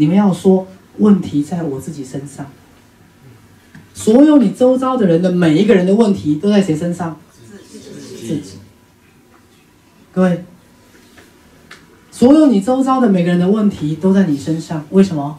你们要说问题在我自己身上。所有你周遭的人的每一个人的问题都在谁身上？自己。各位，所有你周遭的每个人的问题都在你身上，为什么？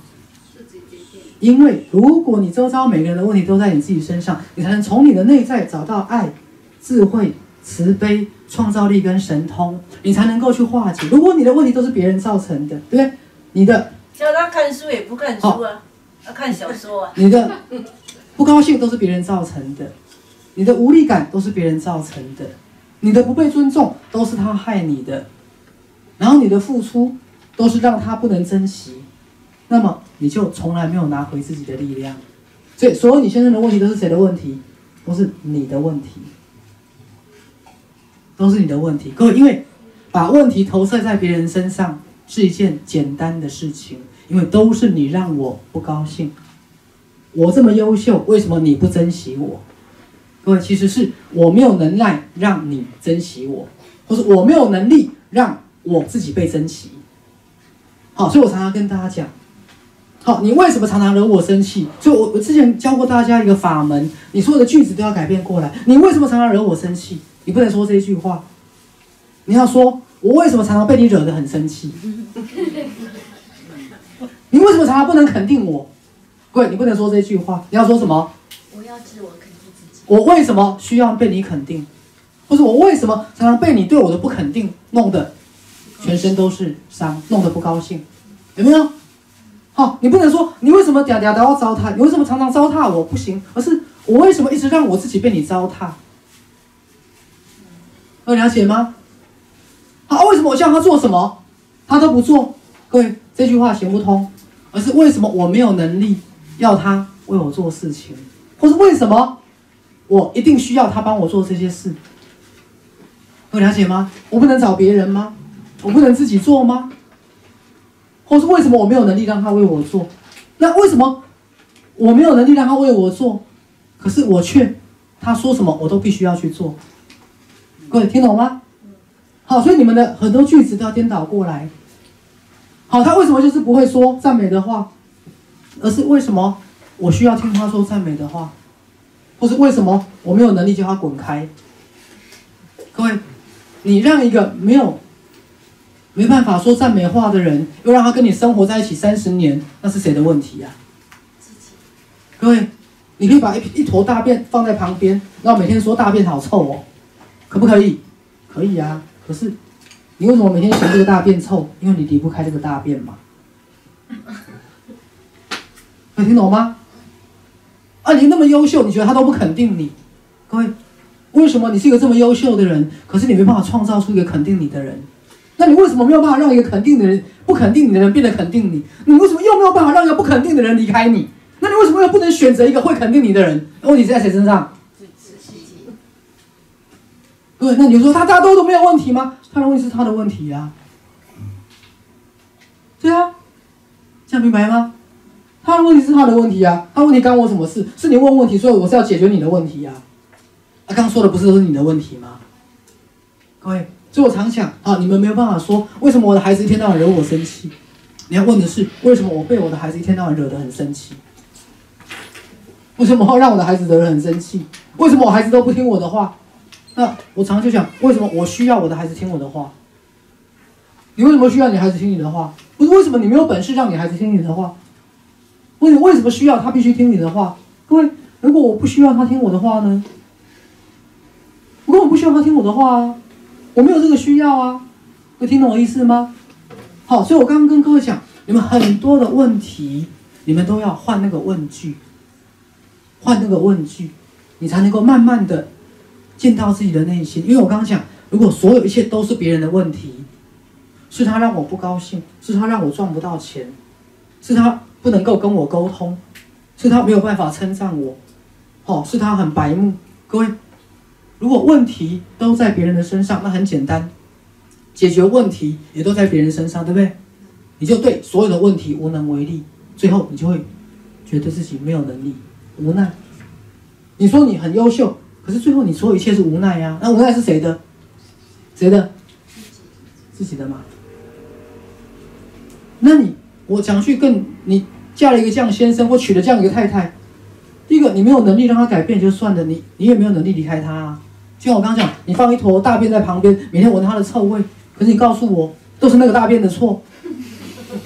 因为如果你周遭每个人的问题都在你自己身上，你才能从你的内在找到爱、智慧、慈悲、创造力跟神通，你才能够去化解。如果你的问题都是别人造成的，对不对？你的叫他看书也不看书啊，要看小说啊。你的不高兴都是别人造成的，你的无力感都是别人造成的，你的不被尊重都是他害你的，然后你的付出都是让他不能珍惜。那么你就从来没有拿回自己的力量，所以所有你先生的问题都是谁的问题？都是你的问题，都是你的问题。各位，因为把问题投射在别人身上是一件简单的事情，因为都是你让我不高兴。我这么优秀，为什么你不珍惜我？各位，其实是我没有能耐让你珍惜我，或者我没有能力让我自己被珍惜。好，所以我常常跟大家讲。好，你为什么常常惹我生气？所以我我之前教过大家一个法门，你所有的句子都要改变过来。你为什么常常惹我生气？你不能说这一句话，你要说我为什么常常被你惹得很生气？你为什么常常不能肯定我？对，你不能说这句话，你要说什么？我要自我肯定自己。我为什么需要被你肯定？不是我为什么常常被你对我的不肯定弄得全身都是伤，弄得不高兴？有没有？好，你不能说你为什么嗲嗲都要糟蹋，你为什么常常糟蹋我不行，而是我为什么一直让我自己被你糟蹋？有了解吗？好，为什么我叫他做什么，他都不做？各位，这句话行不通，而是为什么我没有能力要他为我做事情，或是为什么我一定需要他帮我做这些事？有了解吗？我不能找别人吗？我不能自己做吗？或是为什么我没有能力让他为我做？那为什么我没有能力让他为我做？可是我却他说什么我都必须要去做。各位听懂吗？好，所以你们的很多句子都要颠倒过来。好，他为什么就是不会说赞美的话？而是为什么我需要听他说赞美的话？或是为什么我没有能力叫他滚开？各位，你让一个没有。没办法说赞美话的人，又让他跟你生活在一起三十年，那是谁的问题呀？各位，你可以把一一坨大便放在旁边，然后每天说大便好臭哦，可不可以？可以啊。可是，你为什么每天嫌这个大便臭？因为你离不开这个大便嘛。有听懂吗？啊，你那么优秀，你觉得他都不肯定你？各位，为什么你是一个这么优秀的人，可是你没办法创造出一个肯定你的人？那你为什么没有办法让一个肯定的人不肯定你的人变得肯定你？你为什么又没有办法让一个不肯定的人离开你？那你为什么又不能选择一个会肯定你的人？问题是在谁身上？对，那你说他大家都都没有问题吗？他的问题是他的问题呀。对啊，这样明白吗？他的问题是他的问题啊，他问题干我什么事？是你问问题，所以我是要解决你的问题呀。他刚说的不是都是你的问题吗？各位。所以我常想啊，你们没有办法说为什么我的孩子一天到晚惹我生气。你要问的是，为什么我被我的孩子一天到晚惹得很生气？为什么会让我的孩子惹得很生气？为什么我孩子都不听我的话？那我常常就想，为什么我需要我的孩子听我的话？你为什么需要你孩子听你的话？不是为什么你没有本事让你孩子听你的话？为为什么需要他必须听你的话？各位，如果我不需要他听我的话呢？如果我不需要他听我的话啊？我没有这个需要啊，会听懂我意思吗？好，所以我刚刚跟各位讲，你们很多的问题，你们都要换那个问句，换那个问句，你才能够慢慢的见到自己的内心。因为我刚刚讲，如果所有一切都是别人的问题，是他让我不高兴，是他让我赚不到钱，是他不能够跟我沟通，是他没有办法称赞我，哦，是他很白目，各位。如果问题都在别人的身上，那很简单，解决问题也都在别人身上，对不对？你就对所有的问题无能为力，最后你就会觉得自己没有能力，无奈。你说你很优秀，可是最后你所有一切是无奈呀？那无奈是谁的？谁的？自己的嘛。那你我讲去更，你嫁了一个这样先生，或娶了这样一个太太，第一个你没有能力让他改变就算了，你你也没有能力离开他啊。就像我刚刚讲，你放一坨大便在旁边，每天闻他的臭味，可是你告诉我，都是那个大便的错，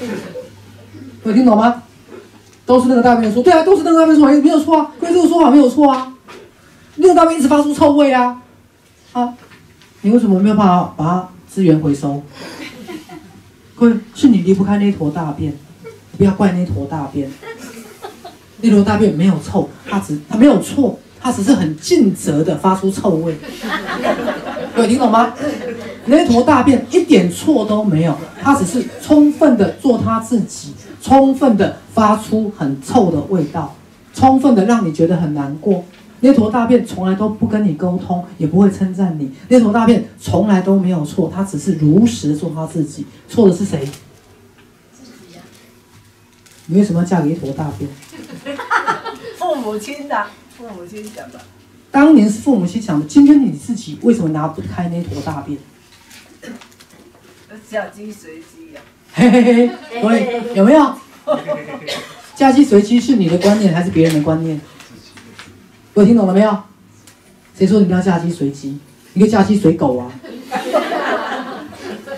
有听懂吗？都是那个大便的错，对啊，都是那个大便的错，没没有错啊，可是这个说法没有错啊，那个大便一直发出臭味啊，啊，你为什么没有办法把它资源回收？各位，是你离不开那坨大便，不要怪那坨大便。那坨大便没有臭，它只它没有错，它只是很尽责的发出臭味。各位听懂吗？那坨大便一点错都没有，它只是充分的做它自己，充分的发出很臭的味道，充分的让你觉得很难过。那坨大便从来都不跟你沟通，也不会称赞你。那坨大便从来都没有错，它只是如实做他自己。错的是谁？自己呀，你为什么要嫁给一坨大便？父母亲的，父母亲讲的，当年是父母亲讲的，今天你自己为什么拿不开那坨大便？嫁鸡随鸡呀。嘿嘿嘿，各位有没有？嫁鸡随鸡是你的观念还是别人的观念？各位听懂了没有？谁说你要嫁鸡随鸡？你可以嫁鸡随狗啊！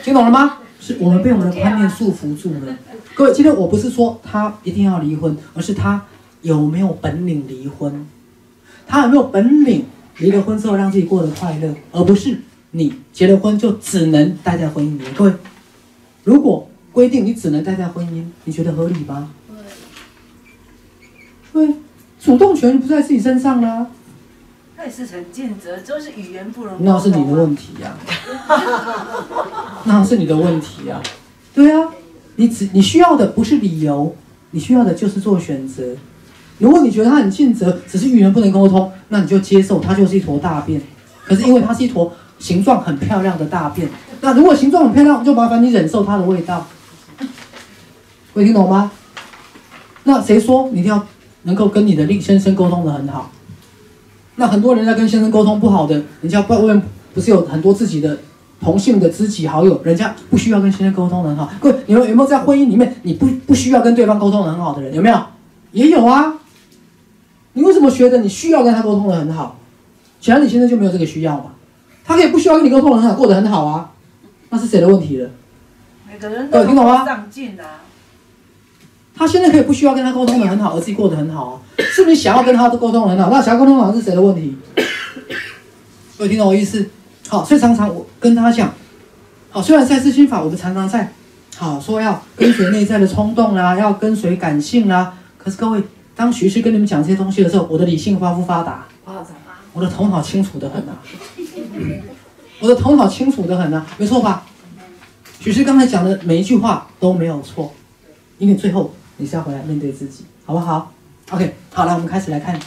听懂了吗？是我们被我们的观念束缚住了。各位，今天我不是说他一定要离婚，而是他有没有本领离婚，他有没有本领离了婚之后让自己过得快乐，而不是你结了婚就只能待在婚姻里面。各位，如果规定你只能待在婚姻，你觉得合理吗？对对，主动权不在自己身上啦、那也是很尽责，就是语言不能。那是你的问题呀、那是你的问题呀、对啊，你只你需要的不是理由，你需要的就是做选择。如果你觉得他很尽责，只是语言不能沟通，那你就接受他就是一坨大便。可是因为它是一坨形状很漂亮的大便，那如果形状很漂亮，就麻烦你忍受它的味道。会听懂吗？那谁说你一定要能够跟你的令先生沟通的很好？那很多人在跟先生沟通不好的，人家外面不是有很多自己的同性的知己好友，人家不需要跟先生沟通的很好。各位，你们有没有在婚姻里面你不不需要跟对方沟通的很好的人？有没有？也有啊。你为什么觉得你需要跟他沟通的很好？显然你现在就没有这个需要嘛。他可以不需要跟你沟通的很好，过得很好啊。那是谁的问题了？每个人都有听懂吗上进啊，他现在可以不需要跟他沟通的很好，而自己过得很好啊。是不是想要跟他沟通很好？那想要沟通好是谁的问题？有听懂我意思？好，所以常常我跟他讲，好，虽然在知心法我们常常在，好说要跟随内在的冲动啦，要跟随感性啦，可是各位，当徐师跟你们讲这些东西的时候，我的理性发不发达？我的头脑清楚的很啊，我的头脑清楚的很啊，没错吧？许师刚才讲的每一句话都没有错，因为最后你是要回来面对自己，好不好？OK，好了，我们开始来看